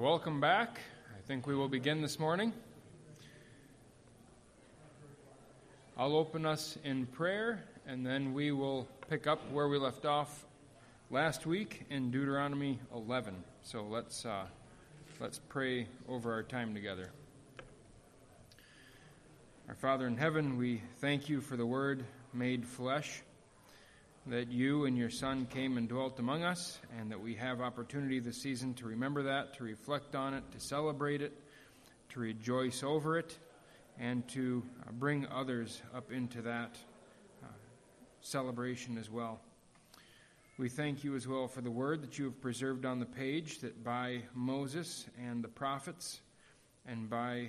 Welcome back. I think we will begin this morning. I'll open us in prayer, and then we will pick up where we left off last week in Deuteronomy 11. So let's uh, let's pray over our time together. Our Father in heaven, we thank you for the Word made flesh that you and your Son came and dwelt among us, and that we have opportunity this season to remember that, to reflect on it, to celebrate it, to rejoice over it, and to uh, bring others up into that uh, celebration as well. We thank you as well for the word that you have preserved on the page, that by Moses and the prophets and by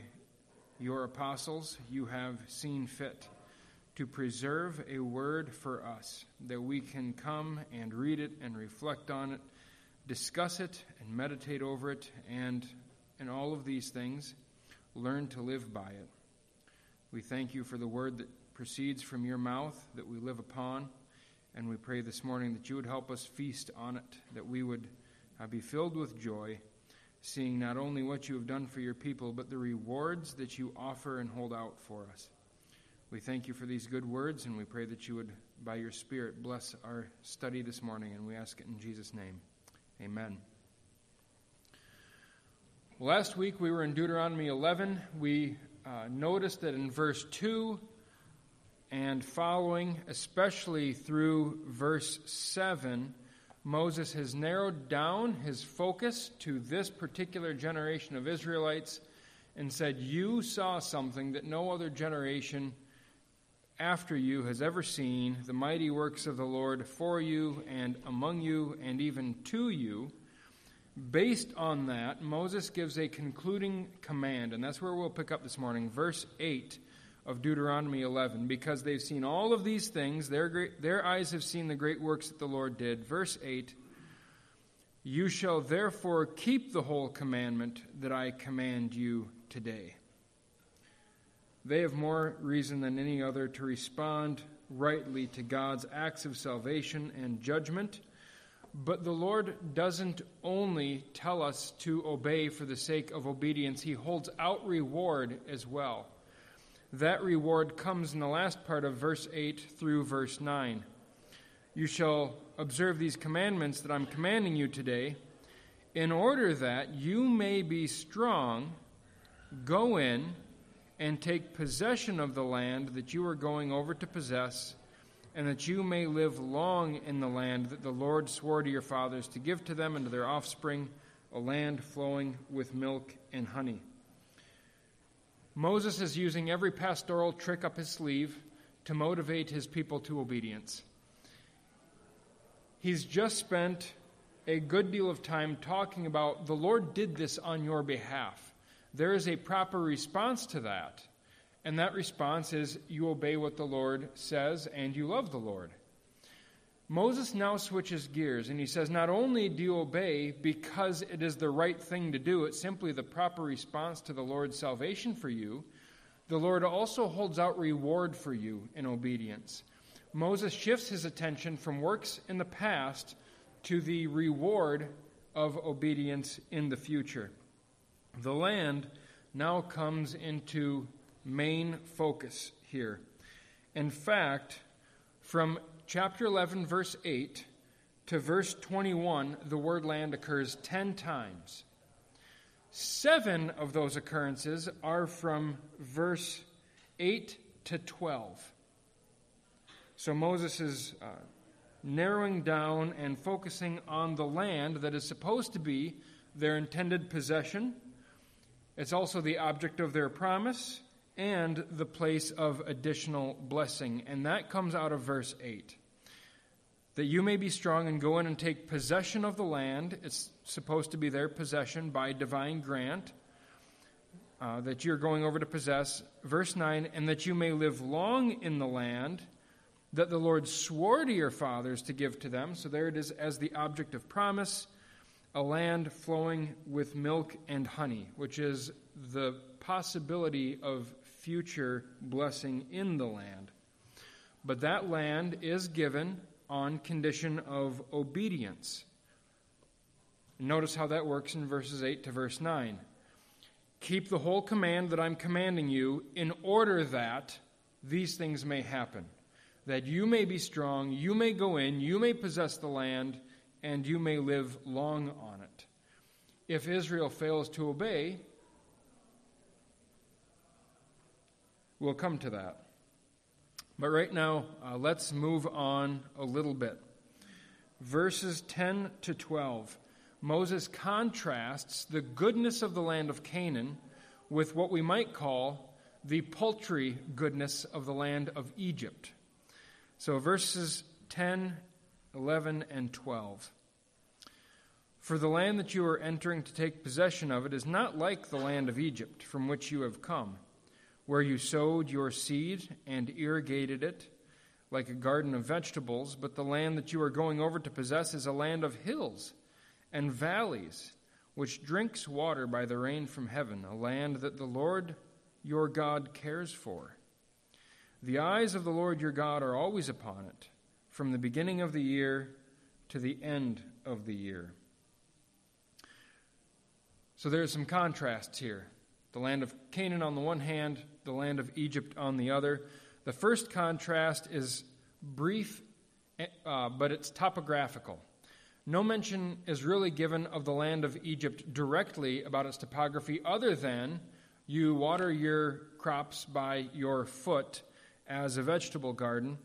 your apostles you have seen fit to preserve a word for us, that we can come and read it and reflect on it, discuss it and meditate over it, and in all of these things, learn to live by it. We thank you for the word that proceeds from your mouth that we live upon, and we pray this morning that you would help us feast on it, that we would uh, be filled with joy, seeing not only what you have done for your people, but the rewards that you offer and hold out for us. We thank you for these good words, and we pray that you would, by your Spirit, bless our study this morning, and we ask it in Jesus' name. Amen. Last week we were in Deuteronomy 11. We uh, noticed that in verse 2 and following, especially through verse 7, Moses has narrowed down his focus to this particular generation of Israelites and said, You saw something that no other generation after you has ever seen the mighty works of the Lord for you and among you and even to you. Based on that, Moses gives a concluding command, and that's where we'll pick up this morning, verse 8 of Deuteronomy 11. Because they've seen all of these things, their, great, their eyes have seen the great works that the Lord did. Verse 8 You shall therefore keep the whole commandment that I command you today. They have more reason than any other to respond rightly to God's acts of salvation and judgment. But the Lord doesn't only tell us to obey for the sake of obedience, He holds out reward as well. That reward comes in the last part of verse 8 through verse 9. You shall observe these commandments that I'm commanding you today, in order that you may be strong, go in, and take possession of the land that you are going over to possess, and that you may live long in the land that the Lord swore to your fathers to give to them and to their offspring, a land flowing with milk and honey. Moses is using every pastoral trick up his sleeve to motivate his people to obedience. He's just spent a good deal of time talking about the Lord did this on your behalf there is a proper response to that. And that response is you obey what the Lord says and you love the Lord. Moses now switches gears and he says, Not only do you obey because it is the right thing to do, it's simply the proper response to the Lord's salvation for you, the Lord also holds out reward for you in obedience. Moses shifts his attention from works in the past to the reward of obedience in the future. The land now comes into main focus here. In fact, from chapter 11, verse 8 to verse 21, the word land occurs 10 times. Seven of those occurrences are from verse 8 to 12. So Moses is uh, narrowing down and focusing on the land that is supposed to be their intended possession it's also the object of their promise and the place of additional blessing. And that comes out of verse 8. That you may be strong and go in and take possession of the land. It's supposed to be their possession by divine grant uh, that you're going over to possess. Verse 9, and that you may live long in the land that the Lord swore to your fathers to give to them. So there it is as the object of promise a land flowing with milk and honey, which is the possibility of future blessing in the land. But that land is given on condition of obedience. Notice how that works in verses 8 to verse 9. Keep the whole command that I'm commanding you in order that these things may happen, that you may be strong, you may go in, you may possess the land, and you may live long on it. If Israel fails to obey, we'll come to that. But right now, uh, let's move on a little bit. Verses 10 to 12. Moses contrasts the goodness of the land of Canaan with what we might call the paltry goodness of the land of Egypt. So, verses 10, 11, and 12. For the land that you are entering to take possession of it is not like the land of Egypt, from which you have come, where you sowed your seed and irrigated it like a garden of vegetables, but the land that you are going over to possess is a land of hills and valleys, which drinks water by the rain from heaven, a land that the Lord your God cares for. The eyes of the Lord your God are always upon it, from the beginning of the year to the end of the year. So there's some contrasts here. The land of Canaan on the one hand, the land of Egypt on the other. The first contrast is brief, uh, but it's topographical. No mention is really given of the land of Egypt directly about its topography, other than you water your crops by your foot as a vegetable garden,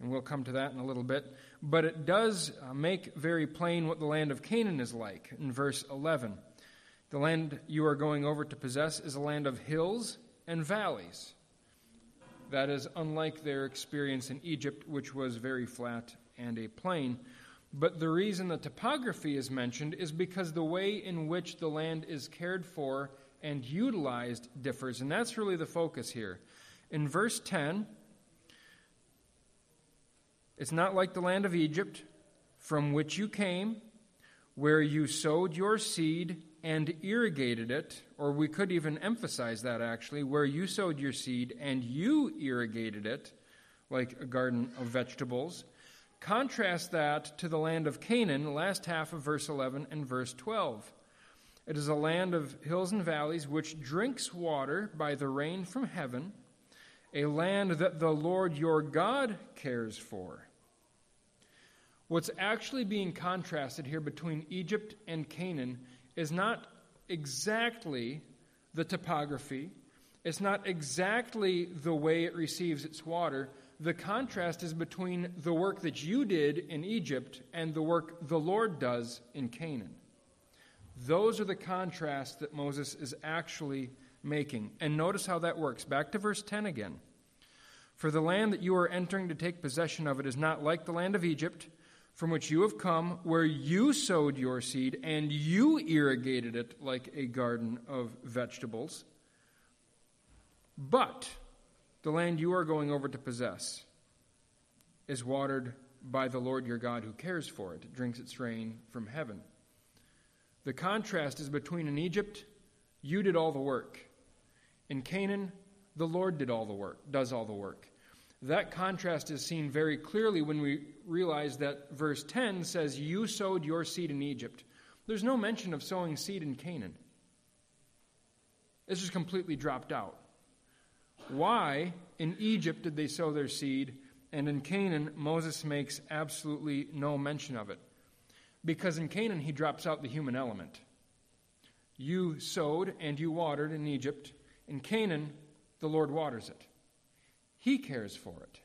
and we'll come to that in a little bit. But it does uh, make very plain what the land of Canaan is like in verse 11. The land you are going over to possess is a land of hills and valleys. That is unlike their experience in Egypt, which was very flat and a plain. But the reason the topography is mentioned is because the way in which the land is cared for and utilized differs, and that's really the focus here. In verse 10, it's not like the land of Egypt, from which you came, where you sowed your seed and irrigated it, or we could even emphasize that actually, where you sowed your seed and you irrigated it, like a garden of vegetables. Contrast that to the land of Canaan, last half of verse 11 and verse 12. It is a land of hills and valleys which drinks water by the rain from heaven, a land that the Lord your God cares for. What's actually being contrasted here between Egypt and Canaan is not exactly the topography, it's not exactly the way it receives its water, the contrast is between the work that you did in Egypt and the work the Lord does in Canaan. Those are the contrasts that Moses is actually making. And notice how that works. Back to verse 10 again. For the land that you are entering to take possession of it is not like the land of Egypt, from which you have come, where you sowed your seed and you irrigated it like a garden of vegetables. But the land you are going over to possess is watered by the Lord your God who cares for it, drinks its rain from heaven. The contrast is between in Egypt, you did all the work. In Canaan, the Lord did all the work, does all the work. That contrast is seen very clearly when we realize that verse 10 says, You sowed your seed in Egypt. There's no mention of sowing seed in Canaan. This is completely dropped out. Why in Egypt did they sow their seed, and in Canaan Moses makes absolutely no mention of it? Because in Canaan he drops out the human element. You sowed and you watered in Egypt. In Canaan, the Lord waters it, He cares for it.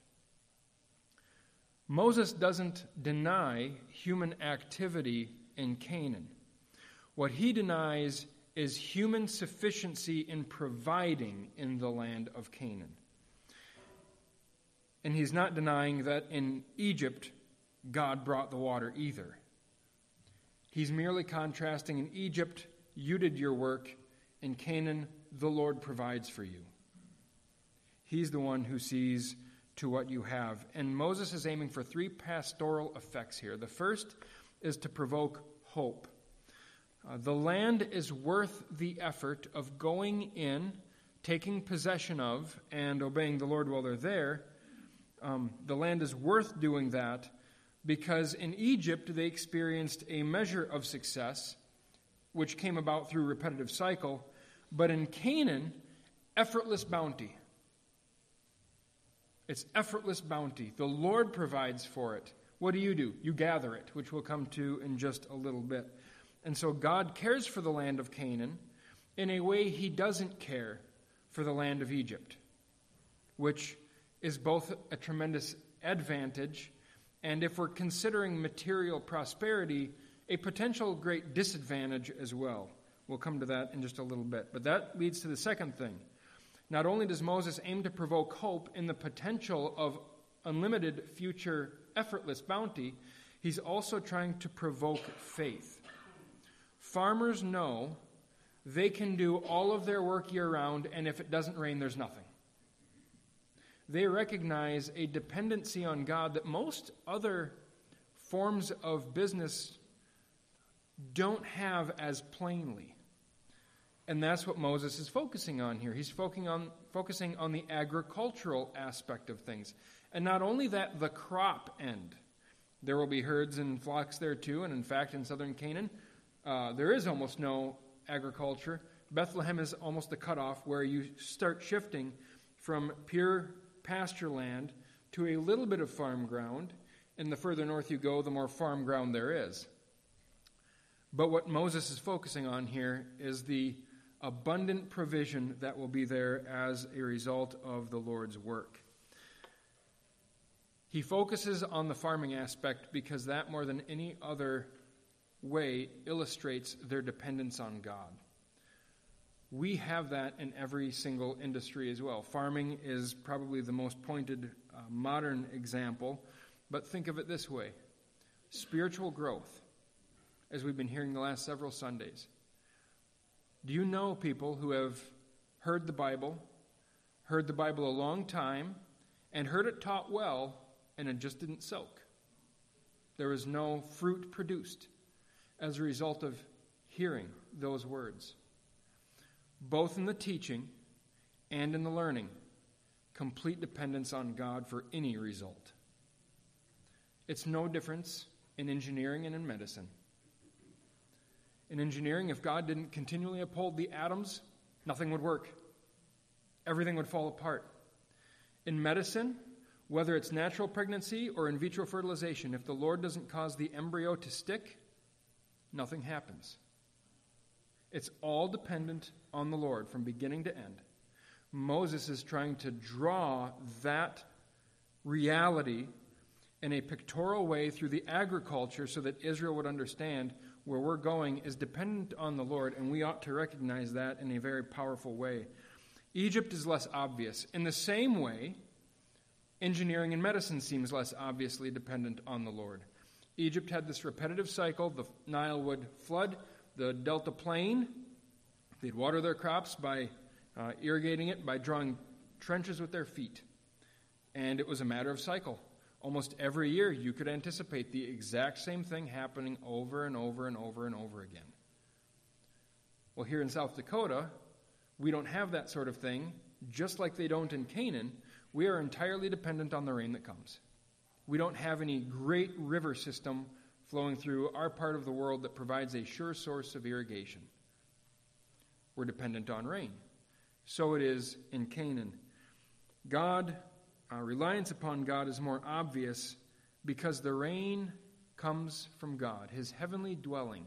Moses doesn't deny human activity in Canaan. What he denies is human sufficiency in providing in the land of Canaan. And he's not denying that in Egypt, God brought the water either. He's merely contrasting in Egypt, you did your work. In Canaan, the Lord provides for you. He's the one who sees to what you have. And Moses is aiming for three pastoral effects here. The first is to provoke hope. Uh, the land is worth the effort of going in, taking possession of, and obeying the Lord while they're there. Um, the land is worth doing that because in Egypt they experienced a measure of success, which came about through repetitive cycle, but in Canaan, effortless bounty. It's effortless bounty. The Lord provides for it. What do you do? You gather it, which we'll come to in just a little bit. And so God cares for the land of Canaan in a way he doesn't care for the land of Egypt, which is both a tremendous advantage and, if we're considering material prosperity, a potential great disadvantage as well. We'll come to that in just a little bit. But that leads to the second thing. Not only does Moses aim to provoke hope in the potential of unlimited future effortless bounty, he's also trying to provoke faith. Farmers know they can do all of their work year round, and if it doesn't rain, there's nothing. They recognize a dependency on God that most other forms of business don't have as plainly. And that's what Moses is focusing on here. He's focusing on, focusing on the agricultural aspect of things. And not only that, the crop end. There will be herds and flocks there too, and in fact, in southern Canaan, uh, there is almost no agriculture. Bethlehem is almost the cutoff where you start shifting from pure pasture land to a little bit of farm ground, and the further north you go, the more farm ground there is. But what Moses is focusing on here is the abundant provision that will be there as a result of the Lord's work. He focuses on the farming aspect because that, more than any other way, illustrates their dependence on God. We have that in every single industry as well. Farming is probably the most pointed uh, modern example, but think of it this way spiritual growth, as we've been hearing the last several Sundays. Do you know people who have heard the Bible, heard the Bible a long time, and heard it taught well, and it just didn't soak? There was no fruit produced as a result of hearing those words. Both in the teaching and in the learning, complete dependence on God for any result. It's no difference in engineering and in medicine. In engineering, if God didn't continually uphold the atoms, nothing would work. Everything would fall apart. In medicine, whether it's natural pregnancy or in vitro fertilization, if the Lord doesn't cause the embryo to stick, nothing happens. It's all dependent on the Lord from beginning to end. Moses is trying to draw that reality in a pictorial way through the agriculture so that Israel would understand where we're going is dependent on the Lord, and we ought to recognize that in a very powerful way. Egypt is less obvious. In the same way, engineering and medicine seems less obviously dependent on the Lord. Egypt had this repetitive cycle the Nile would flood the Delta Plain, they'd water their crops by uh, irrigating it, by drawing trenches with their feet. And it was a matter of cycle almost every year you could anticipate the exact same thing happening over and over and over and over again. Well, here in South Dakota, we don't have that sort of thing, just like they don't in Canaan. We are entirely dependent on the rain that comes. We don't have any great river system flowing through our part of the world that provides a sure source of irrigation. We're dependent on rain. So it is in Canaan. God uh, reliance upon God is more obvious because the rain comes from God, his heavenly dwelling.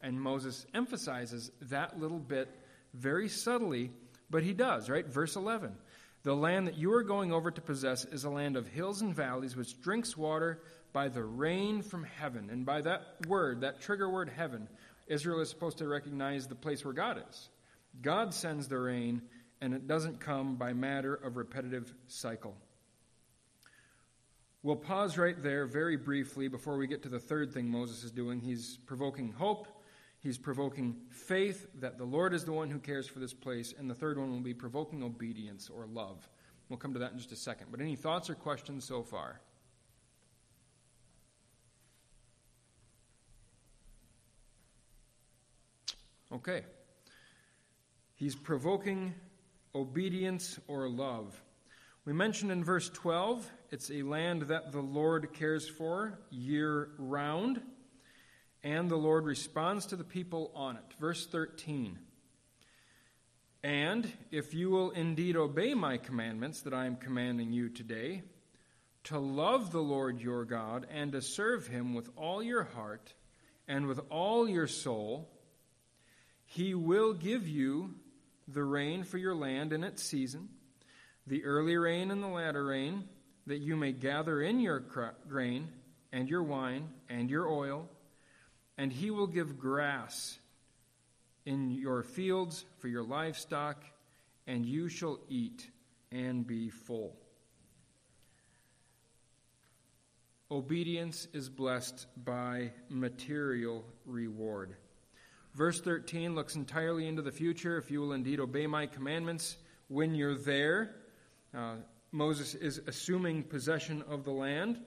And Moses emphasizes that little bit very subtly, but he does, right? Verse 11. The land that you are going over to possess is a land of hills and valleys, which drinks water by the rain from heaven. And by that word, that trigger word heaven, Israel is supposed to recognize the place where God is. God sends the rain, and it doesn't come by matter of repetitive cycle. We'll pause right there very briefly before we get to the third thing Moses is doing. He's provoking hope, he's provoking faith that the Lord is the one who cares for this place, and the third one will be provoking obedience or love. We'll come to that in just a second. But any thoughts or questions so far? Okay. He's provoking obedience or love. We mentioned in verse 12, it's a land that the Lord cares for year round. And the Lord responds to the people on it. Verse 13. And if you will indeed obey my commandments that I am commanding you today, to love the Lord your God and to serve him with all your heart and with all your soul, he will give you the rain for your land in its season, the early rain and the latter rain, that you may gather in your grain and your wine and your oil, and he will give grass in your fields for your livestock, and you shall eat and be full. Obedience is blessed by material reward. Verse 13 looks entirely into the future. If you will indeed obey my commandments when you're there, uh, Moses is assuming possession of the land.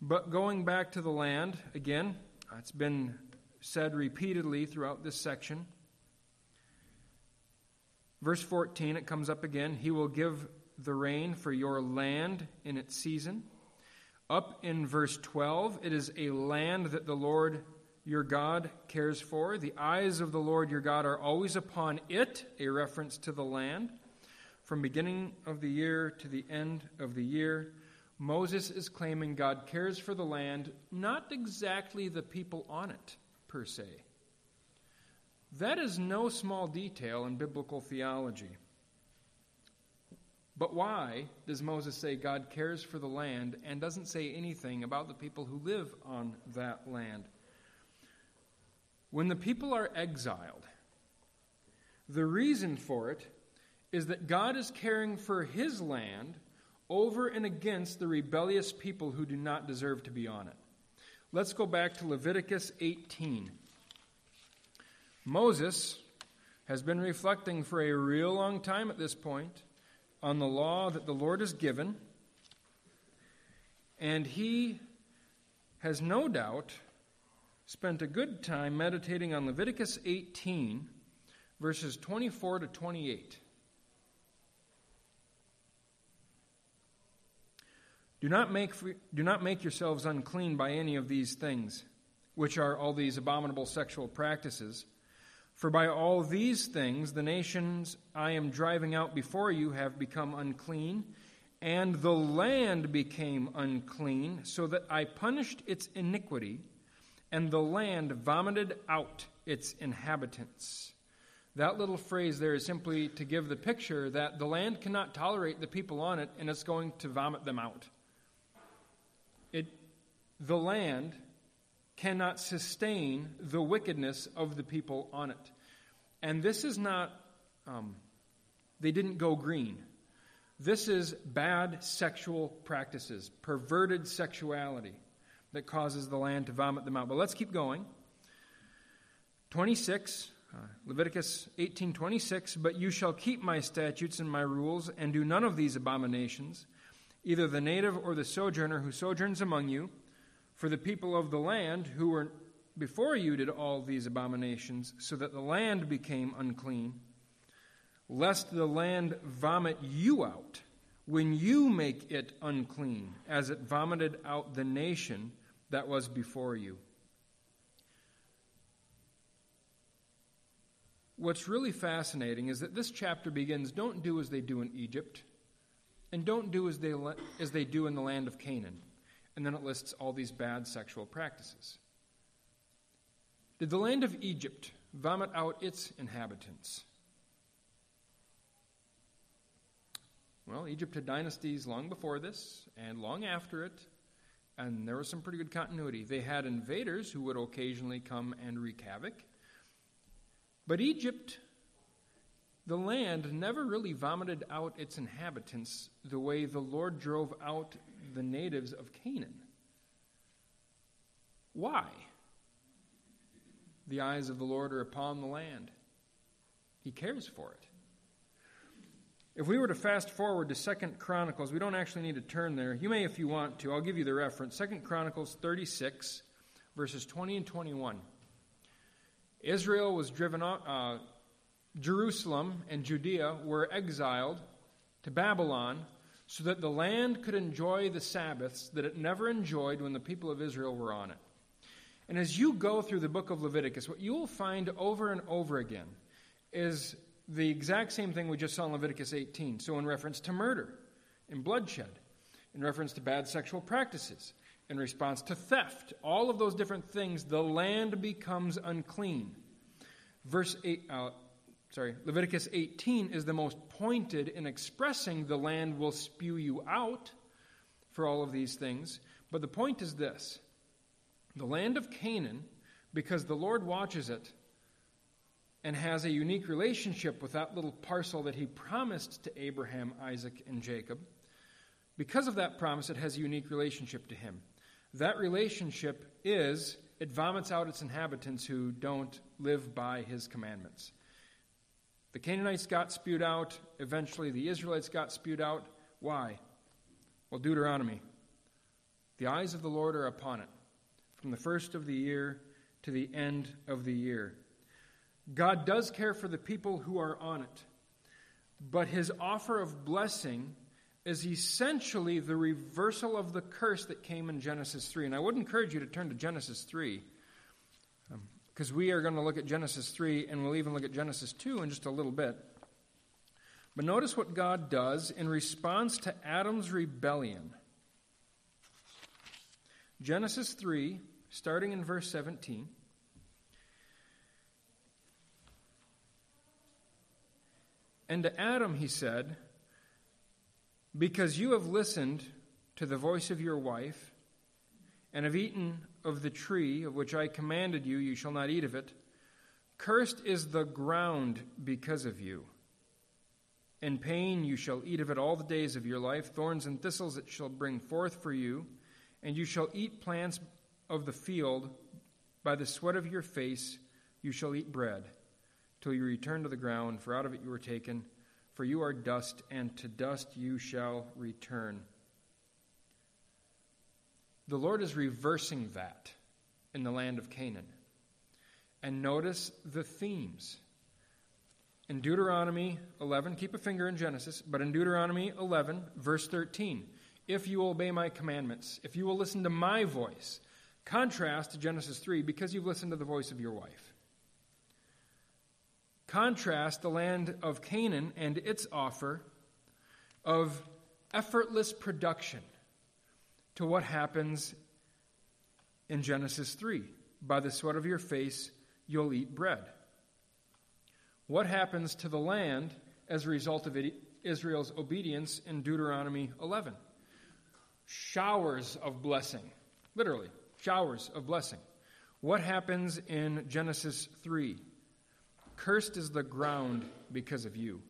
But going back to the land, again, it's been said repeatedly throughout this section. Verse 14, it comes up again. He will give the rain for your land in its season. Up in verse 12, it is a land that the Lord your God cares for. The eyes of the Lord your God are always upon it, a reference to the land. From beginning of the year to the end of the year, Moses is claiming God cares for the land, not exactly the people on it, per se. That is no small detail in biblical theology. But why does Moses say God cares for the land and doesn't say anything about the people who live on that land? When the people are exiled, the reason for it is that God is caring for his land over and against the rebellious people who do not deserve to be on it. Let's go back to Leviticus 18. Moses has been reflecting for a real long time at this point on the law that the Lord has given, and he has no doubt spent a good time meditating on Leviticus 18, verses 24 to 28. Do not make, do not make yourselves unclean by any of these things, which are all these abominable sexual practices for by all these things the nations I am driving out before you have become unclean, and the land became unclean, so that I punished its iniquity, and the land vomited out its inhabitants. That little phrase there is simply to give the picture that the land cannot tolerate the people on it, and it's going to vomit them out. It, the land cannot sustain the wickedness of the people on it. And this is not, um, they didn't go green. This is bad sexual practices, perverted sexuality that causes the land to vomit them out. But let's keep going. 26, uh, Leviticus 18:26, "But you shall keep my statutes and my rules and do none of these abominations, either the native or the sojourner who sojourns among you, for the people of the land who were before you did all these abominations, so that the land became unclean, lest the land vomit you out when you make it unclean, as it vomited out the nation that was before you. What's really fascinating is that this chapter begins don't do as they do in Egypt, and don't do as they, as they do in the land of Canaan. And then it lists all these bad sexual practices. Did the land of Egypt vomit out its inhabitants? Well, Egypt had dynasties long before this and long after it, and there was some pretty good continuity. They had invaders who would occasionally come and wreak havoc. But Egypt, the land, never really vomited out its inhabitants the way the Lord drove out the natives of Canaan. Why? The eyes of the Lord are upon the land, He cares for it. If we were to fast forward to Second Chronicles, we don't actually need to turn there. You may if you want to. I'll give you the reference. Second Chronicles 36, verses 20 and 21. Israel was driven off, uh, Jerusalem and Judea were exiled to Babylon so that the land could enjoy the Sabbaths that it never enjoyed when the people of Israel were on it. And as you go through the book of Leviticus, what you will find over and over again is the exact same thing we just saw in Leviticus 18. So, in reference to murder and bloodshed, in reference to bad sexual practices, in response to theft, all of those different things, the land becomes unclean. Verse 8, uh, sorry, Leviticus 18 is the most pointed in expressing the land will spew you out for all of these things. But the point is this the land of Canaan, because the Lord watches it and has a unique relationship with that little parcel that he promised to Abraham, Isaac, and Jacob, because of that promise, it has a unique relationship to him. That relationship is it vomits out its inhabitants who don't live by his commandments. The Canaanites got spewed out. Eventually, the Israelites got spewed out. Why? Well, Deuteronomy. The eyes of the Lord are upon it, from the first of the year to the end of the year. God does care for the people who are on it, but his offer of blessing is essentially the reversal of the curse that came in Genesis 3. And I would encourage you to turn to Genesis 3 because um, we are going to look at Genesis 3 and we'll even look at Genesis 2 in just a little bit. But notice what God does in response to Adam's rebellion. Genesis 3, starting in verse 17. And to Adam he said, because you have listened to the voice of your wife, and have eaten of the tree of which I commanded you, you shall not eat of it. Cursed is the ground because of you. In pain you shall eat of it all the days of your life. Thorns and thistles it shall bring forth for you, and you shall eat plants of the field. By the sweat of your face you shall eat bread, till you return to the ground, for out of it you were taken for you are dust, and to dust you shall return. The Lord is reversing that in the land of Canaan. And notice the themes. In Deuteronomy 11, keep a finger in Genesis, but in Deuteronomy 11, verse 13, if you obey my commandments, if you will listen to my voice, contrast to Genesis 3, because you've listened to the voice of your wife. Contrast the land of Canaan and its offer of effortless production to what happens in Genesis 3. By the sweat of your face, you'll eat bread. What happens to the land as a result of Israel's obedience in Deuteronomy 11? Showers of blessing. Literally, showers of blessing. What happens in Genesis 3? Cursed is the ground because of you.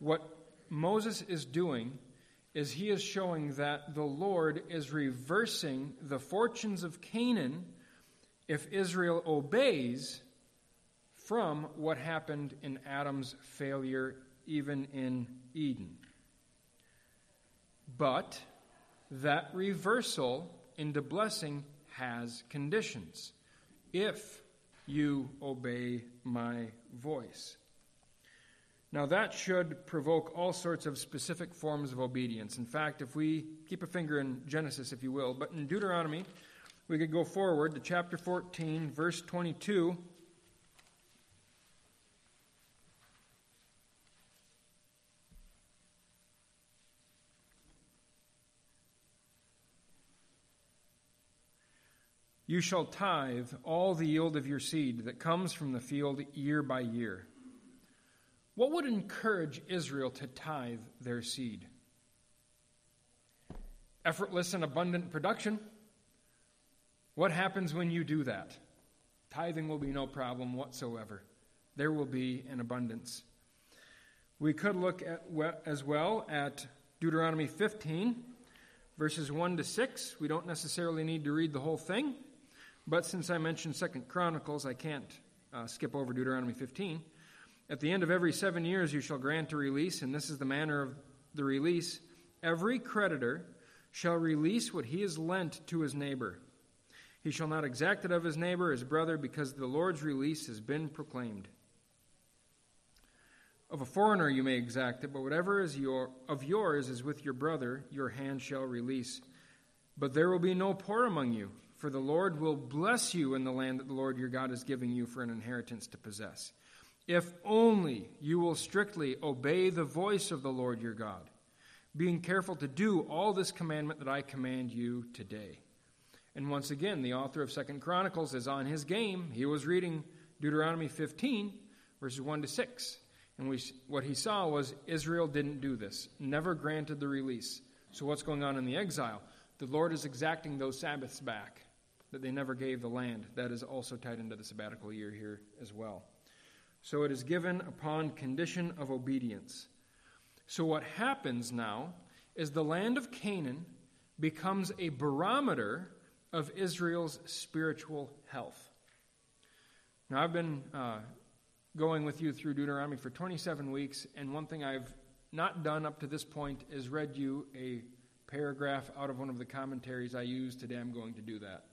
What Moses is doing is he is showing that the Lord is reversing the fortunes of Canaan if Israel obeys from what happened in Adam's failure, even in Eden. But that reversal into blessing has conditions. If you obey my voice. Now, that should provoke all sorts of specific forms of obedience. In fact, if we keep a finger in Genesis, if you will, but in Deuteronomy, we could go forward to chapter 14, verse 22. You shall tithe all the yield of your seed that comes from the field year by year. What would encourage Israel to tithe their seed? Effortless and abundant production. What happens when you do that? Tithing will be no problem whatsoever. There will be an abundance. We could look at as well at Deuteronomy 15, verses 1 to 6. We don't necessarily need to read the whole thing. But since I mentioned Second Chronicles, I can't uh, skip over Deuteronomy 15. At the end of every seven years, you shall grant a release, and this is the manner of the release. Every creditor shall release what he has lent to his neighbor. He shall not exact it of his neighbor, his brother, because the Lord's release has been proclaimed. Of a foreigner you may exact it, but whatever is your, of yours is with your brother, your hand shall release. But there will be no poor among you, for the Lord will bless you in the land that the Lord your God is giving you for an inheritance to possess. If only you will strictly obey the voice of the Lord your God, being careful to do all this commandment that I command you today. And once again, the author of Second Chronicles is on his game. He was reading Deuteronomy 15, verses 1 to 6. And we, what he saw was Israel didn't do this, never granted the release. So, what's going on in the exile? The Lord is exacting those Sabbaths back that they never gave the land. That is also tied into the sabbatical year here as well. So, it is given upon condition of obedience. So, what happens now is the land of Canaan becomes a barometer of Israel's spiritual health. Now, I've been uh, going with you through Deuteronomy for 27 weeks, and one thing I've not done up to this point is read you a paragraph out of one of the commentaries I use. Today I'm going to do that.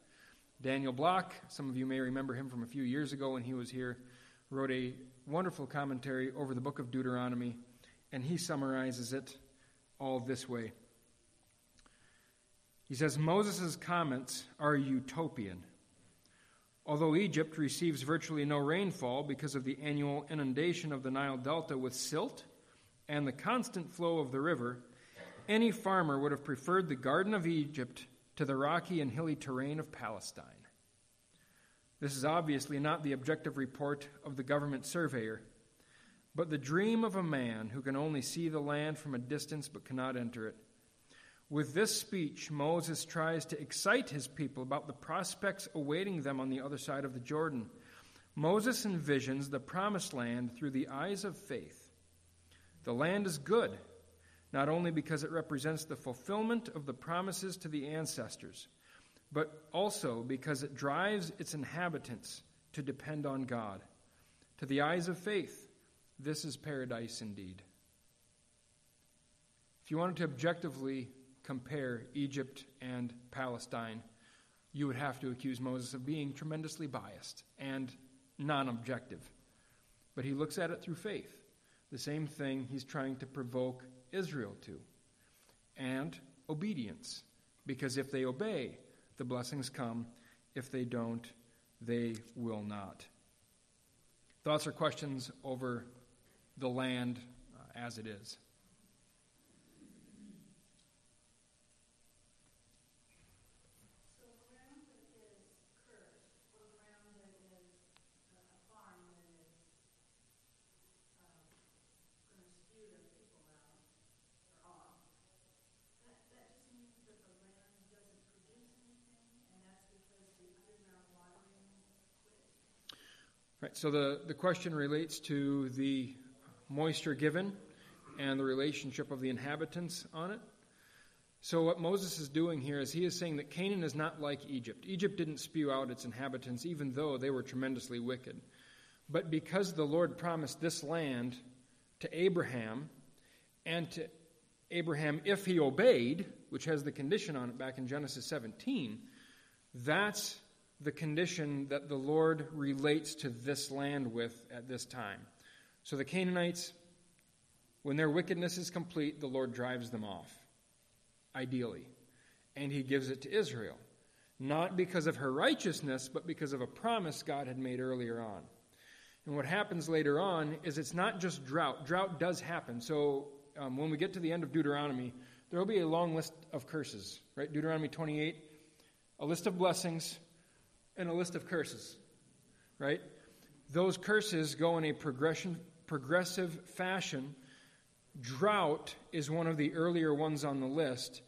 Daniel Block, some of you may remember him from a few years ago when he was here, wrote a wonderful commentary over the book of Deuteronomy, and he summarizes it all this way. He says Moses' comments are utopian. Although Egypt receives virtually no rainfall because of the annual inundation of the Nile Delta with silt and the constant flow of the river, any farmer would have preferred the Garden of Egypt to the rocky and hilly terrain of Palestine. This is obviously not the objective report of the government surveyor, but the dream of a man who can only see the land from a distance but cannot enter it. With this speech, Moses tries to excite his people about the prospects awaiting them on the other side of the Jordan. Moses envisions the promised land through the eyes of faith. The land is good, not only because it represents the fulfillment of the promises to the ancestors, but also because it drives its inhabitants to depend on God. To the eyes of faith, this is paradise indeed. If you wanted to objectively compare Egypt and Palestine, you would have to accuse Moses of being tremendously biased and non objective. But he looks at it through faith, the same thing he's trying to provoke Israel to, and obedience. Because if they obey, the blessings come. If they don't, they will not. Thoughts or questions over the land uh, as it is? So the, the question relates to the moisture given and the relationship of the inhabitants on it. So, what Moses is doing here is he is saying that Canaan is not like Egypt. Egypt didn't spew out its inhabitants, even though they were tremendously wicked. But because the Lord promised this land to Abraham, and to Abraham if he obeyed, which has the condition on it back in Genesis 17, that's the condition that the Lord relates to this land with at this time. So the Canaanites, when their wickedness is complete, the Lord drives them off, ideally. And he gives it to Israel, not because of her righteousness, but because of a promise God had made earlier on. And what happens later on is it's not just drought. Drought does happen. So um, when we get to the end of Deuteronomy, there will be a long list of curses, right? Deuteronomy 28, a list of blessings, and a list of curses, right? Those curses go in a progression, progressive fashion. Drought is one of the earlier ones on the list.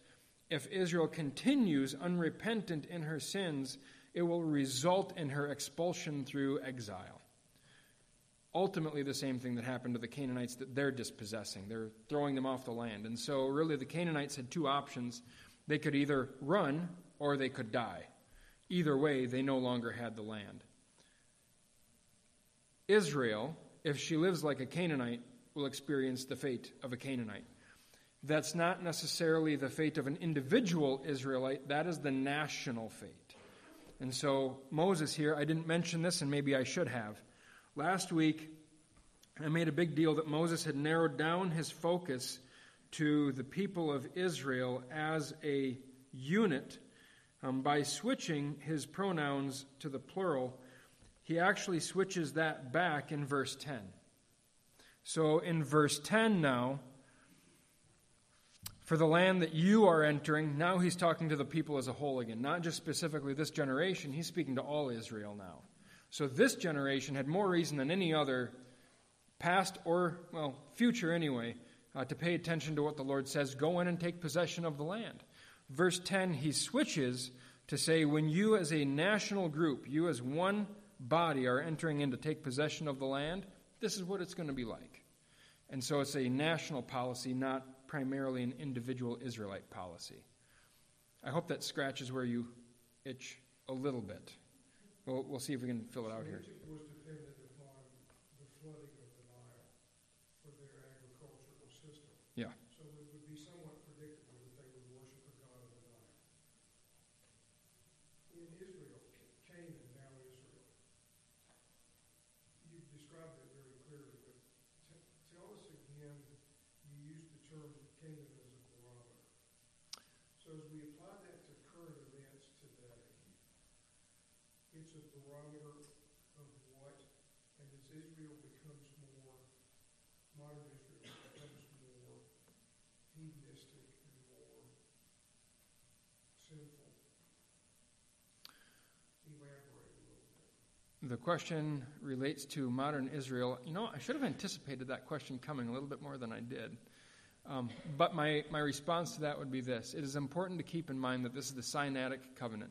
If Israel continues unrepentant in her sins, it will result in her expulsion through exile. Ultimately, the same thing that happened to the Canaanites that they're dispossessing. They're throwing them off the land. And so, really, the Canaanites had two options. They could either run or they could die. Either way, they no longer had the land. Israel, if she lives like a Canaanite, will experience the fate of a Canaanite. That's not necessarily the fate of an individual Israelite, that is the national fate. And so, Moses here, I didn't mention this, and maybe I should have. Last week, I made a big deal that Moses had narrowed down his focus to the people of Israel as a unit um, by switching his pronouns to the plural. He actually switches that back in verse 10. So in verse 10 now, for the land that you are entering, now he's talking to the people as a whole again, not just specifically this generation, he's speaking to all Israel now. So this generation had more reason than any other, past or, well, future anyway, uh, to pay attention to what the Lord says go in and take possession of the land. Verse 10, he switches to say, when you as a national group, you as one body are entering in to take possession of the land, this is what it's going to be like. And so it's a national policy, not primarily an individual Israelite policy. I hope that scratches where you itch a little bit. We'll, we'll see if we can fill it out here. was dependent upon the flooding of the Nile for their agricultural system. Yeah. So it would be somewhat predictable that they would worship a god of the Nile. In Israel, Canaan, now Israel, you've described it very clearly, but t- tell us again, you used the term Canaan as a barometer. So as we apply that to current events today, it's a barometer of what, and as Israel becomes more, modern Israel becomes more hedonistic and more sinful. Elaborate a little bit. The question relates to modern Israel. You know, I should have anticipated that question coming a little bit more than I did. Um, but my, my response to that would be this It is important to keep in mind that this is the Sinaitic covenant.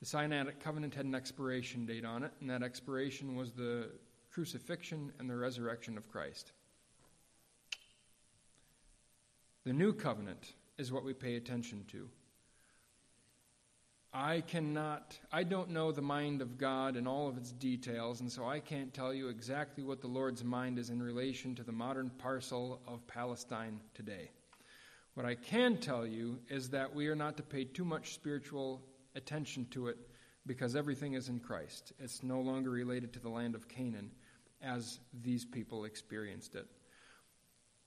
The Sinaitic covenant had an expiration date on it, and that expiration was the crucifixion and the resurrection of Christ. The new covenant is what we pay attention to. I cannot, I don't know the mind of God and all of its details, and so I can't tell you exactly what the Lord's mind is in relation to the modern parcel of Palestine today. What I can tell you is that we are not to pay too much spiritual attention to it because everything is in Christ. It's no longer related to the land of Canaan as these people experienced it.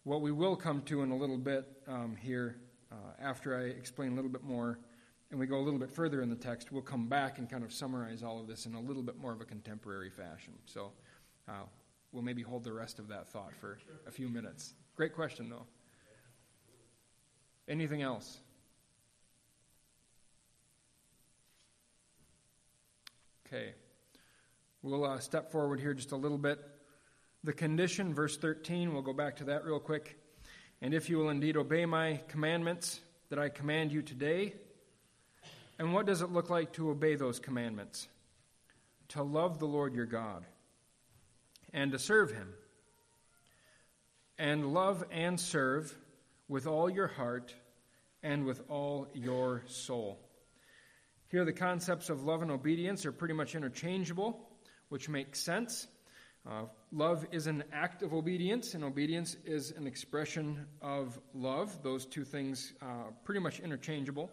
What we will come to in a little bit um, here, uh, after I explain a little bit more, and we go a little bit further in the text, we'll come back and kind of summarize all of this in a little bit more of a contemporary fashion. So uh, we'll maybe hold the rest of that thought for a few minutes. Great question, though. Anything else? Okay. We'll uh, step forward here just a little bit. The condition, verse 13, we'll go back to that real quick. And if you will indeed obey my commandments that I command you today, and what does it look like to obey those commandments? To love the Lord your God and to serve him. And love and serve with all your heart and with all your soul. Here, the concepts of love and obedience are pretty much interchangeable, which makes sense. Uh, love is an act of obedience, and obedience is an expression of love. Those two things uh, pretty much interchangeable.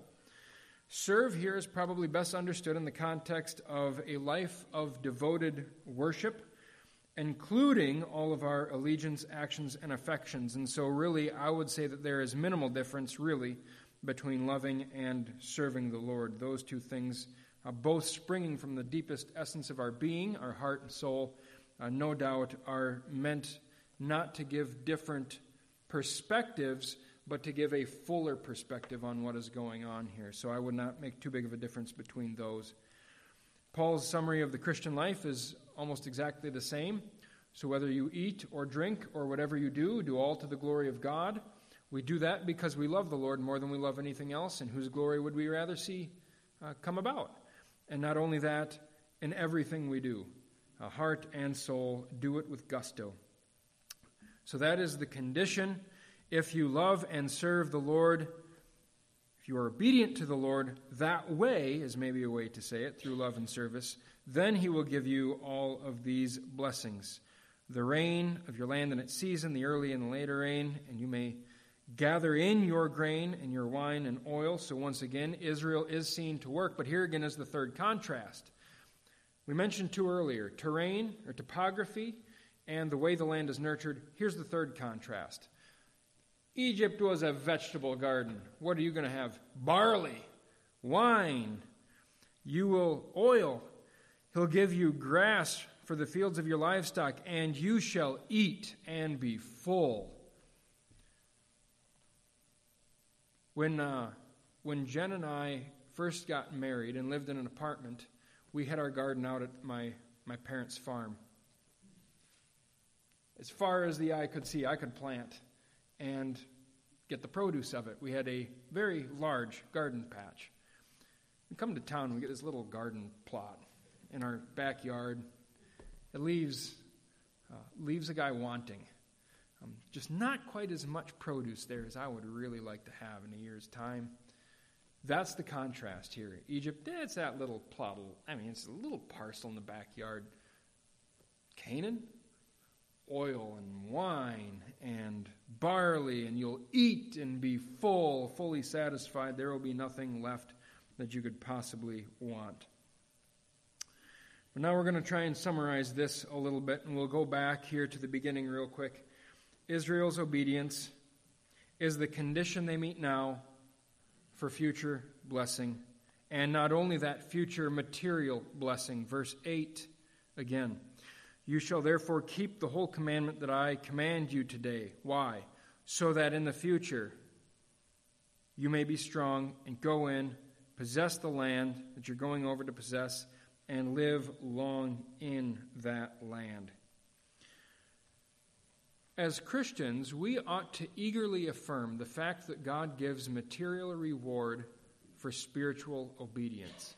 Serve here is probably best understood in the context of a life of devoted worship, including all of our allegiance, actions, and affections. And so, really, I would say that there is minimal difference, really, between loving and serving the Lord. Those two things, uh, both springing from the deepest essence of our being, our heart and soul, uh, no doubt are meant not to give different perspectives, but to give a fuller perspective on what is going on here. So I would not make too big of a difference between those. Paul's summary of the Christian life is almost exactly the same. So whether you eat or drink or whatever you do, do all to the glory of God. We do that because we love the Lord more than we love anything else, and whose glory would we rather see uh, come about? And not only that, in everything we do, uh, heart and soul, do it with gusto. So that is the condition. If you love and serve the Lord, if you are obedient to the Lord that way, is maybe a way to say it, through love and service, then He will give you all of these blessings the rain of your land in its season, the early and the later rain, and you may gather in your grain and your wine and oil. So, once again, Israel is seen to work, but here again is the third contrast. We mentioned two earlier terrain or topography and the way the land is nurtured. Here's the third contrast Egypt was a vegetable garden. What are you going to have? Barley, wine. You will oil. He'll give you grass for the fields of your livestock, and you shall eat and be full. When, uh, when Jen and I first got married and lived in an apartment, we had our garden out at my, my parents' farm. As far as the eye could see, I could plant and get the produce of it. We had a very large garden patch. We come to town, we get this little garden plot in our backyard. It leaves, uh, leaves a guy wanting. Um, just not quite as much produce there as I would really like to have in a year's time. That's the contrast here. Egypt, eh, it's that little plot. I mean, it's a little parcel in the backyard. Canaan, oil and wine and barley, and you'll eat and be full, fully satisfied. There will be nothing left that you could possibly want. But now we're going to try and summarize this a little bit, and we'll go back here to the beginning real quick. Israel's obedience is the condition they meet now for future blessing, and not only that, future material blessing. Verse 8 again. You shall therefore keep the whole commandment that I command you today. Why? So that in the future you may be strong and go in, possess the land that you're going over to possess, and live long in that land. As Christians, we ought to eagerly affirm the fact that God gives material reward for spiritual obedience.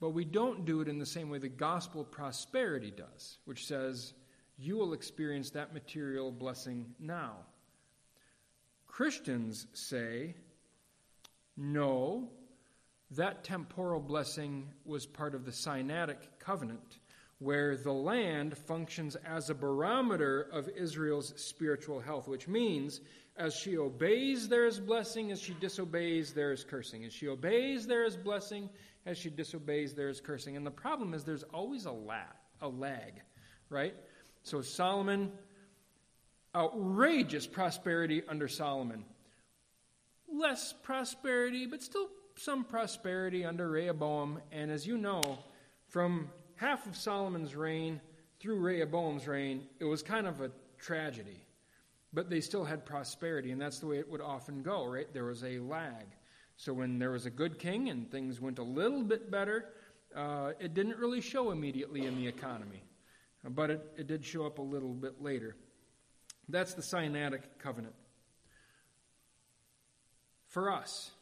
But we don't do it in the same way the gospel prosperity does, which says you will experience that material blessing now. Christians say, no, that temporal blessing was part of the Sinaitic covenant, where the land functions as a barometer of Israel's spiritual health, which means as she obeys, there is blessing. As she disobeys, there is cursing. As she obeys, there is blessing. As she disobeys, there is cursing. And the problem is there's always a lag, a lag, right? So Solomon, outrageous prosperity under Solomon. Less prosperity, but still some prosperity under Rehoboam. And as you know, from half of Solomon's reign through Rehoboam's reign, it was kind of a tragedy. But they still had prosperity, and that's the way it would often go, right? There was a lag. So when there was a good king and things went a little bit better, uh, it didn't really show immediately in the economy, but it, it did show up a little bit later. That's the Sinaitic covenant. For us,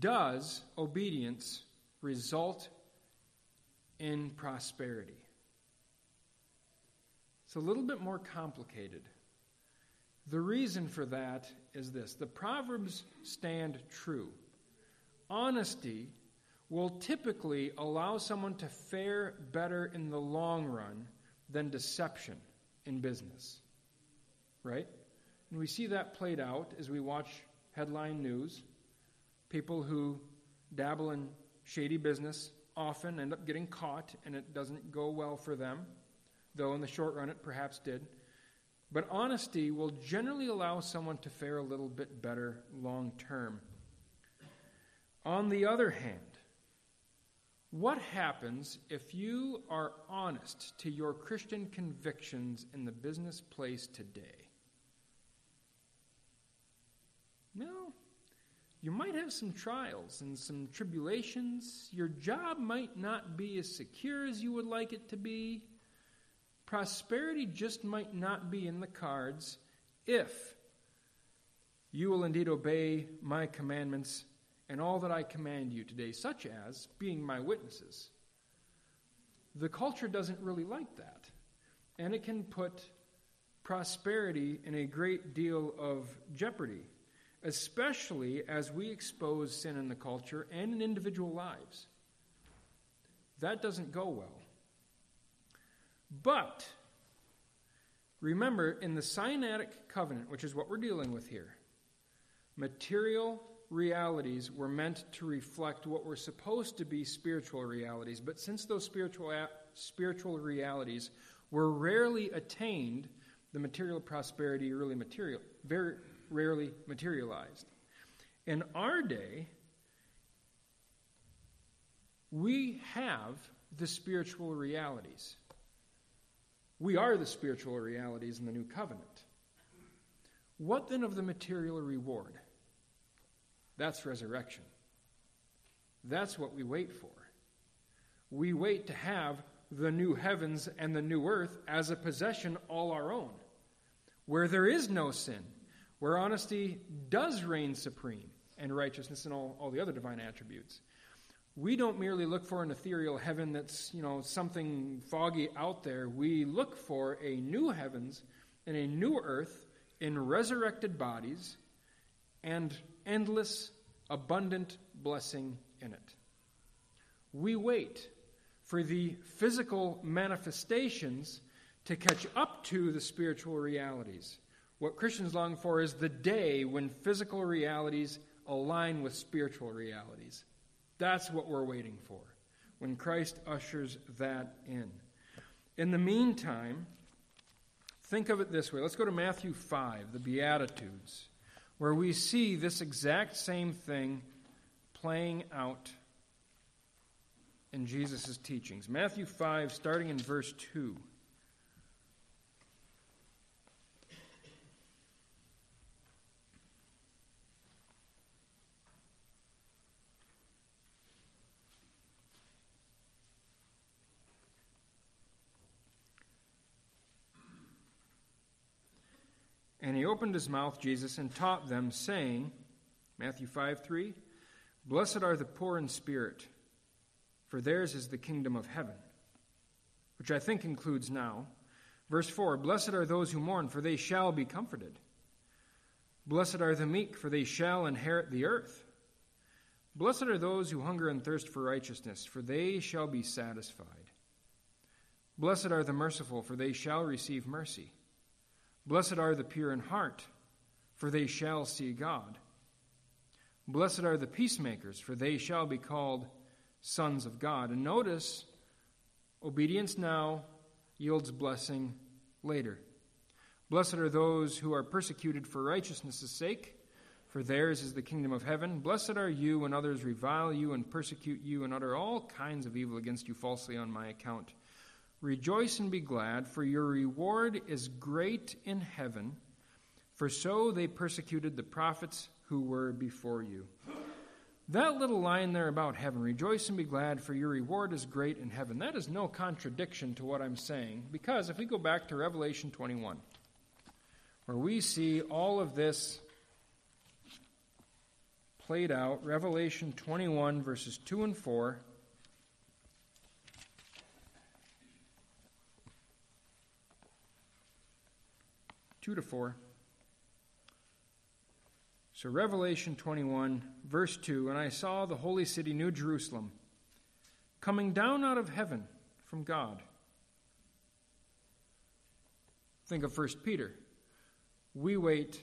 does obedience result in prosperity? It's a little bit more complicated. The reason for that is this the Proverbs stand true. Honesty will typically allow someone to fare better in the long run than deception in business. Right? And we see that played out as we watch headline news. People who dabble in shady business often end up getting caught, and it doesn't go well for them, though in the short run it perhaps did. But honesty will generally allow someone to fare a little bit better long term. On the other hand, what happens if you are honest to your Christian convictions in the business place today? Well, you might have some trials and some tribulations. Your job might not be as secure as you would like it to be prosperity just might not be in the cards if you will indeed obey my commandments and all that I command you today, such as being my witnesses. The culture doesn't really like that, and it can put prosperity in a great deal of jeopardy, especially as we expose sin in the culture and in individual lives. That doesn't go well. But remember, in the Sinaitic covenant, which is what we're dealing with here, material realities were meant to reflect what were supposed to be spiritual realities. But since those spiritual, spiritual realities were rarely attained, the material prosperity really material, very rarely materialized. In our day, we have the spiritual realities. We are the spiritual realities in the new covenant. What then of the material reward? That's resurrection. That's what we wait for. We wait to have the new heavens and the new earth as a possession all our own, where there is no sin, where honesty does reign supreme, and righteousness and all, all the other divine attributes. We don't merely look for an ethereal heaven that's, you know, something foggy out there. We look for a new heavens and a new earth in resurrected bodies and endless, abundant blessing in it. We wait for the physical manifestations to catch up to the spiritual realities. What Christians long for is the day when physical realities align with spiritual realities. That's what we're waiting for, when Christ ushers that in. In the meantime, think of it this way. Let's go to Matthew 5, the Beatitudes, where we see this exact same thing playing out in Jesus' teachings. Matthew 5, starting in verse 2. Opened his mouth, Jesus, and taught them, saying, Matthew 5 3, Blessed are the poor in spirit for theirs is the kingdom of heaven, which I think includes now. Verse 4 Blessed are those who mourn, for they shall be comforted. Blessed are the meek, for they shall inherit the earth. Blessed are those who hunger and thirst for righteousness, for they shall be satisfied. Blessed are the merciful, for they shall receive mercy. Blessed are the pure in heart, for they shall see God. Blessed are the peacemakers, for they shall be called sons of God. And notice, obedience now yields blessing later. Blessed are those who are persecuted for righteousness' sake, for theirs is the kingdom of heaven. Blessed are you when others revile you and persecute you and utter all kinds of evil against you falsely on my account. Rejoice and be glad, for your reward is great in heaven, for so they persecuted the prophets who were before you. That little line there about heaven, rejoice and be glad, for your reward is great in heaven, that is no contradiction to what I'm saying, because if we go back to Revelation 21, where we see all of this played out, Revelation 21, verses 2 and 4. Two to four. So, Revelation 21, verse 2 And I saw the holy city, New Jerusalem, coming down out of heaven from God. Think of 1 Peter. We wait,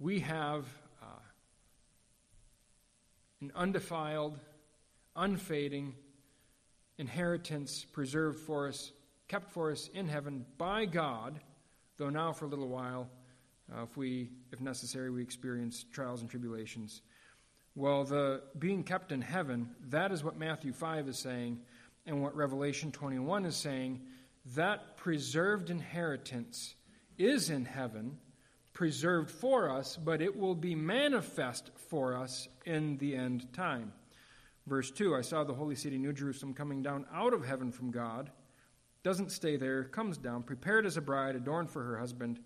we have uh, an undefiled, unfading inheritance preserved for us, kept for us in heaven by God, though now for a little while uh, if we, if necessary, we experience trials and tribulations. Well, the being kept in heaven, that is what Matthew 5 is saying, and what Revelation 21 is saying. That preserved inheritance is in heaven, preserved for us, but it will be manifest for us in the end time. Verse 2 I saw the holy city, New Jerusalem, coming down out of heaven from God. Doesn't stay there, comes down, prepared as a bride, adorned for her husband.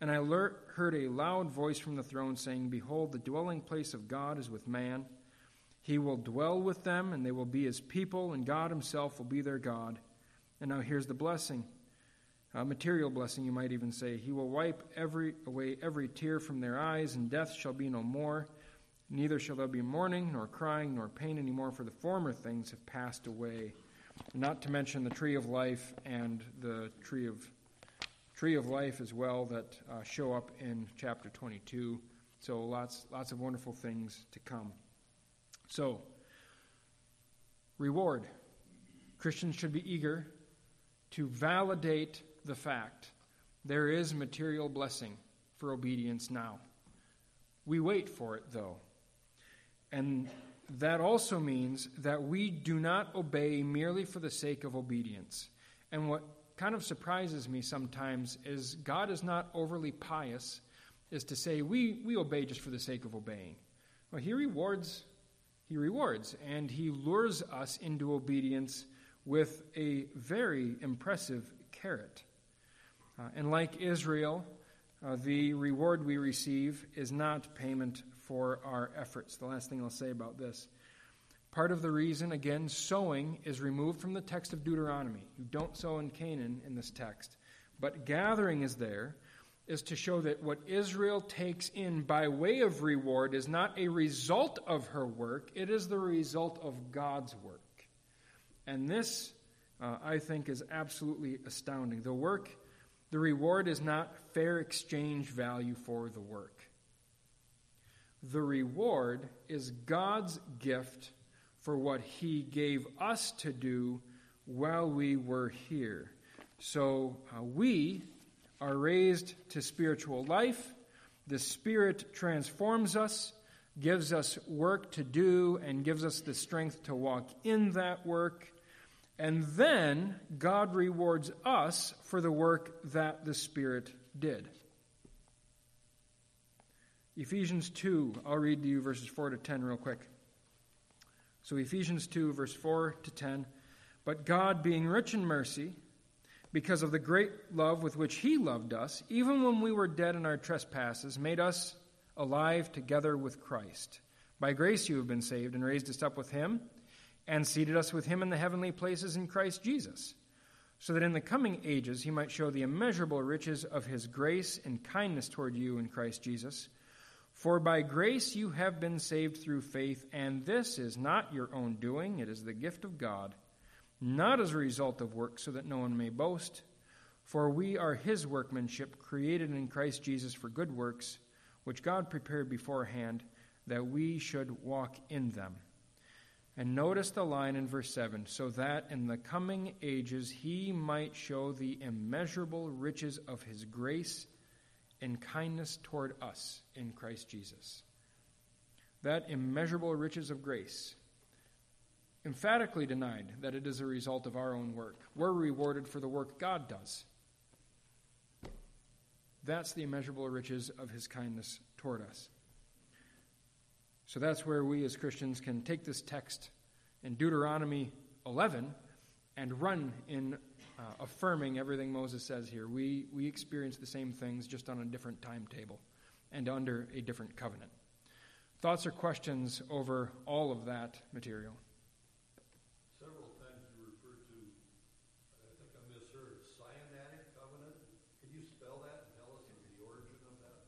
And I heard a loud voice from the throne saying, Behold, the dwelling place of God is with man. He will dwell with them, and they will be his people, and God himself will be their God. And now here's the blessing a material blessing, you might even say. He will wipe every, away every tear from their eyes, and death shall be no more. Neither shall there be mourning, nor crying, nor pain any more, for the former things have passed away. Not to mention the tree of life and the tree of tree of life as well that uh, show up in chapter 22. So lots, lots of wonderful things to come. So, reward. Christians should be eager to validate the fact there is material blessing for obedience now. We wait for it, though. And that also means that we do not obey merely for the sake of obedience. And what kind of surprises me sometimes is God is not overly pious, is to say we, we obey just for the sake of obeying. Well, He rewards, He rewards, and He lures us into obedience with a very impressive carrot. Uh, and like Israel, uh, the reward we receive is not payment for our efforts. The last thing I'll say about this. Part of the reason, again, sowing is removed from the text of Deuteronomy. You don't sow in Canaan in this text. But gathering is there, is to show that what Israel takes in by way of reward is not a result of her work, it is the result of God's work. And this, uh, I think, is absolutely astounding. The work, the reward is not fair exchange value for the work. The reward is God's gift for what He gave us to do while we were here. So uh, we are raised to spiritual life. The Spirit transforms us, gives us work to do, and gives us the strength to walk in that work. And then God rewards us for the work that the Spirit did. Ephesians 2, I'll read to you verses 4 to 10 real quick. So, Ephesians 2, verse 4 to 10. But God, being rich in mercy, because of the great love with which He loved us, even when we were dead in our trespasses, made us alive together with Christ. By grace you have been saved and raised us up with Him and seated us with him in the heavenly places in Christ Jesus, so that in the coming ages he might show the immeasurable riches of his grace and kindness toward you in Christ Jesus. For by grace you have been saved through faith, and this is not your own doing, it is the gift of God, not as a result of works, so that no one may boast. For we are his workmanship, created in Christ Jesus for good works, which God prepared beforehand that we should walk in them. And notice the line in verse 7 so that in the coming ages he might show the immeasurable riches of his grace and kindness toward us in Christ Jesus. That immeasurable riches of grace, emphatically denied that it is a result of our own work. We're rewarded for the work God does. That's the immeasurable riches of his kindness toward us. So that's where we as Christians can take this text in Deuteronomy 11 and run in uh, affirming everything Moses says here. We, we experience the same things just on a different timetable and under a different covenant. Thoughts or questions over all of that material? Several times you refer to, I think I misheard, Sinaitic covenant. Can you spell that and tell us the origin of that?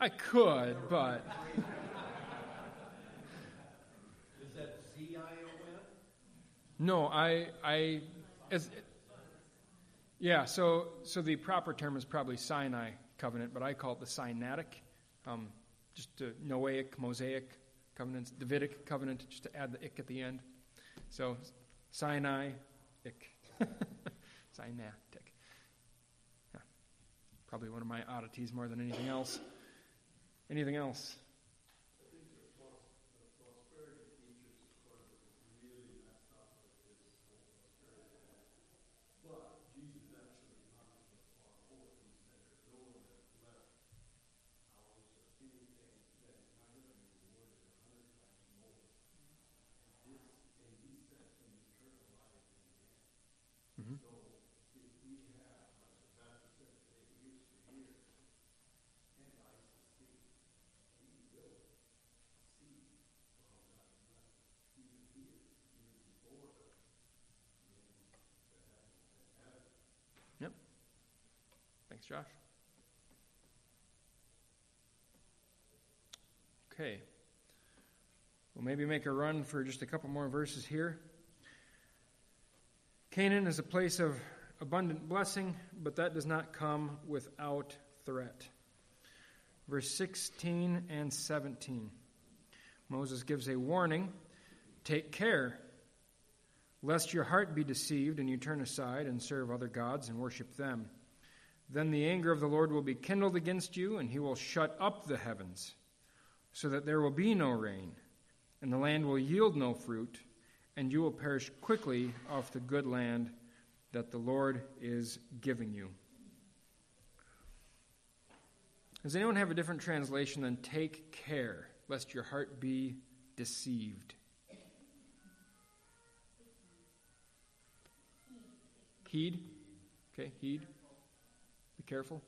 I could, but. Is that Z I O N? No, I, I, as, yeah. So, so the proper term is probably Sinai covenant, but I call it the Sinaitic, um, just a Noahic, Mosaic covenants, Davidic covenant, just to add the ick at the end. So, Sinai, ick, Sinaitic. Yeah. Probably one of my oddities more than anything else. Anything else? Thanks, Josh. Okay. We'll maybe make a run for just a couple more verses here. Canaan is a place of abundant blessing, but that does not come without threat. Verse 16 and 17. Moses gives a warning take care, lest your heart be deceived and you turn aside and serve other gods and worship them. Then the anger of the Lord will be kindled against you, and he will shut up the heavens, so that there will be no rain, and the land will yield no fruit, and you will perish quickly off the good land that the Lord is giving you. Does anyone have a different translation than take care lest your heart be deceived? Heed? Okay, heed. Careful.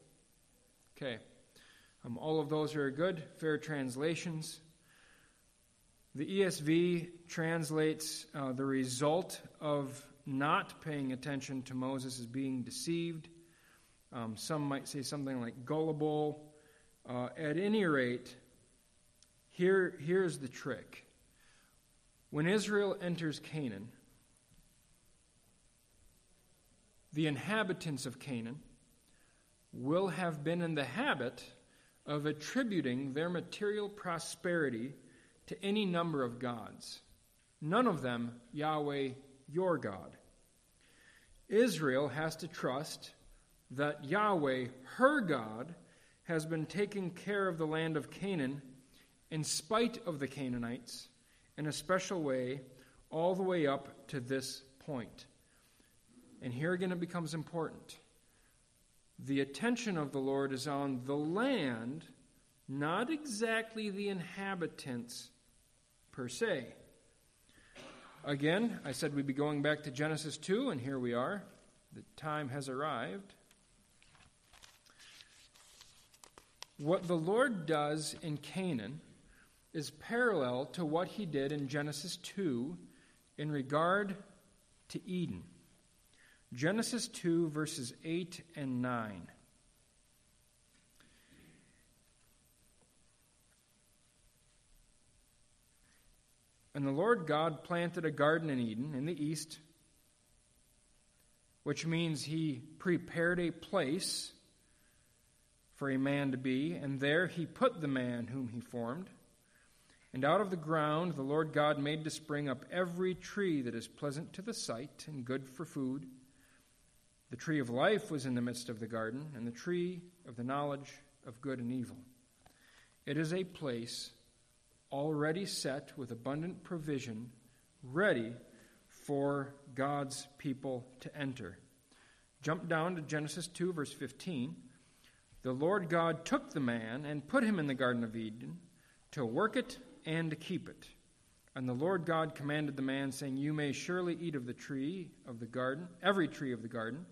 Okay. Um, all of those are good, fair translations. The ESV translates uh, the result of not paying attention to Moses as being deceived. Um, some might say something like gullible. Uh, at any rate, here, here's the trick. When Israel enters Canaan, the inhabitants of Canaan will have been in the habit of attributing their material prosperity to any number of gods, none of them Yahweh, your God. Israel has to trust that Yahweh, her God, has been taking care of the land of Canaan in spite of the Canaanites in a special way all the way up to this point. And here again it becomes important. The attention of the Lord is on the land, not exactly the inhabitants per se. Again, I said we'd be going back to Genesis 2, and here we are. The time has arrived. What the Lord does in Canaan is parallel to what he did in Genesis 2 in regard to Eden. Genesis 2, verses 8 and 9. And the Lord God planted a garden in Eden in the east, which means he prepared a place for a man to be, and there he put the man whom he formed. And out of the ground the Lord God made to spring up every tree that is pleasant to the sight and good for food. The tree of life was in the midst of the garden, and the tree of the knowledge of good and evil. It is a place already set with abundant provision, ready for God's people to enter. Jump down to Genesis 2, verse 15. The Lord God took the man and put him in the Garden of Eden to work it and to keep it. And the Lord God commanded the man, saying, You may surely eat of the tree of the garden, every tree of the garden,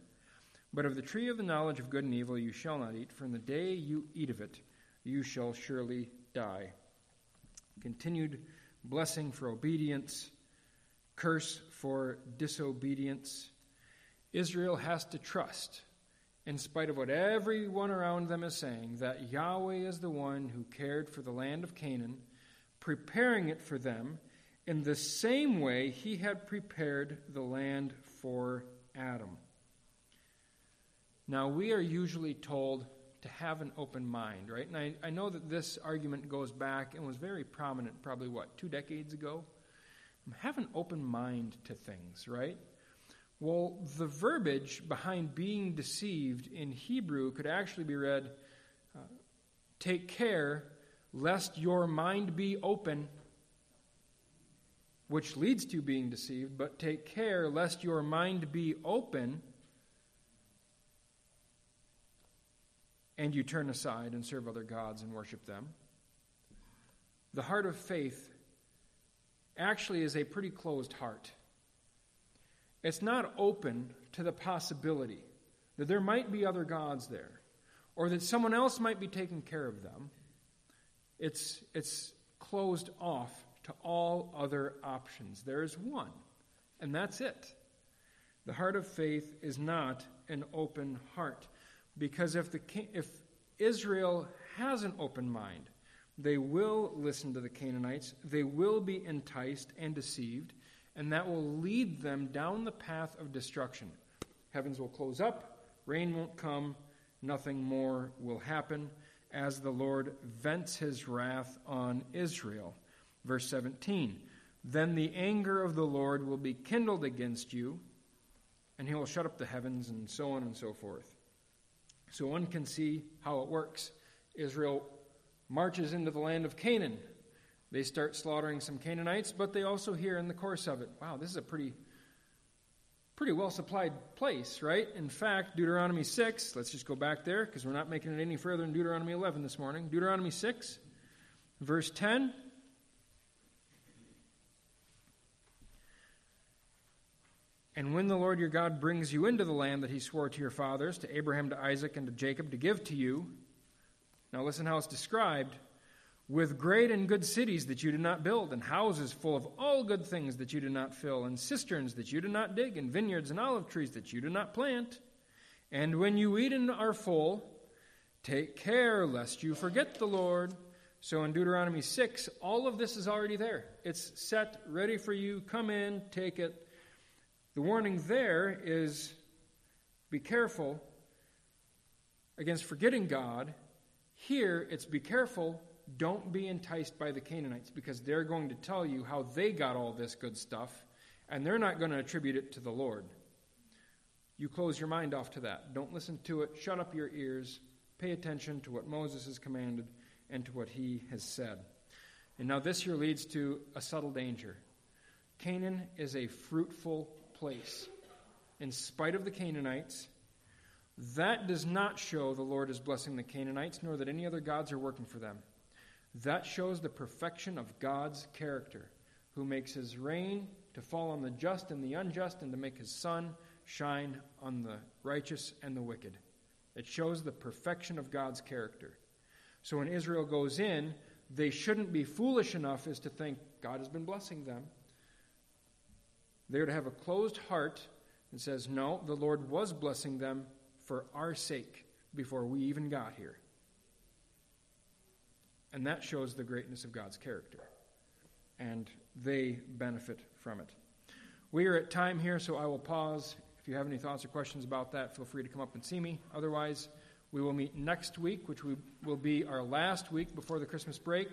but of the tree of the knowledge of good and evil you shall not eat, for in the day you eat of it, you shall surely die. Continued blessing for obedience, curse for disobedience. Israel has to trust in spite of what everyone around them is saying, that Yahweh is the one who cared for the land of Canaan, preparing it for them in the same way he had prepared the land for Adam. Now, we are usually told to have an open mind, right? And I, I know that this argument goes back and was very prominent probably, what, two decades ago? Have an open mind to things, right? Well, the verbiage behind being deceived in Hebrew could actually be read uh, Take care lest your mind be open, which leads to being deceived, but take care lest your mind be open and you turn aside and serve other gods and worship them. The heart of faith actually is a pretty closed heart. It's not open to the possibility that there might be other gods there or that someone else might be taking care of them. It's, it's closed off to all other options. There is one, and that's it. The heart of faith is not an open heart. Because if, the, if Israel has an open mind, they will listen to the Canaanites, they will be enticed and deceived, and that will lead them down the path of destruction. Heavens will close up, rain won't come, nothing more will happen as the Lord vents his wrath on Israel. Verse 17 then the anger of the Lord will be kindled against you, and he will shut up the heavens, and so on and so forth. So one can see how it works. Israel marches into the land of Canaan. They start slaughtering some Canaanites, but they also hear in the course of it, wow, this is a pretty pretty well supplied place, right? In fact, Deuteronomy 6, let's just go back there because we're not making it any further than Deuteronomy 11 this morning. Deuteronomy 6, verse 10. And when the Lord your God brings you into the land that he swore to your fathers, to Abraham, to Isaac, and to Jacob, to give to you, now listen how it's described with great and good cities that you did not build, and houses full of all good things that you did not fill, and cisterns that you did not dig, and vineyards and olive trees that you did not plant. And when you eat and are full, take care lest you forget the Lord. So in Deuteronomy 6, all of this is already there. It's set, ready for you. Come in, take it. The warning there is be careful against forgetting God. Here, it's be careful, don't be enticed by the Canaanites because they're going to tell you how they got all this good stuff, and they're not going to attribute it to the Lord. You close your mind off to that. Don't listen to it. Shut up your ears. Pay attention to what Moses has commanded and to what he has said. And now, this here leads to a subtle danger. Canaan is a fruitful place. In spite of the Canaanites, that does not show the Lord is blessing the Canaanites, nor that any other gods are working for them. That shows the perfection of God's character, who makes his rain to fall on the just and the unjust, and to make his sun shine on the righteous and the wicked. It shows the perfection of God's character. So when Israel goes in, they shouldn't be foolish enough as to think God has been blessing them. They're to have a closed heart and says, No, the Lord was blessing them for our sake before we even got here. And that shows the greatness of God's character. And they benefit from it. We are at time here, so I will pause. If you have any thoughts or questions about that, feel free to come up and see me. Otherwise, we will meet next week, which will be our last week before the Christmas break.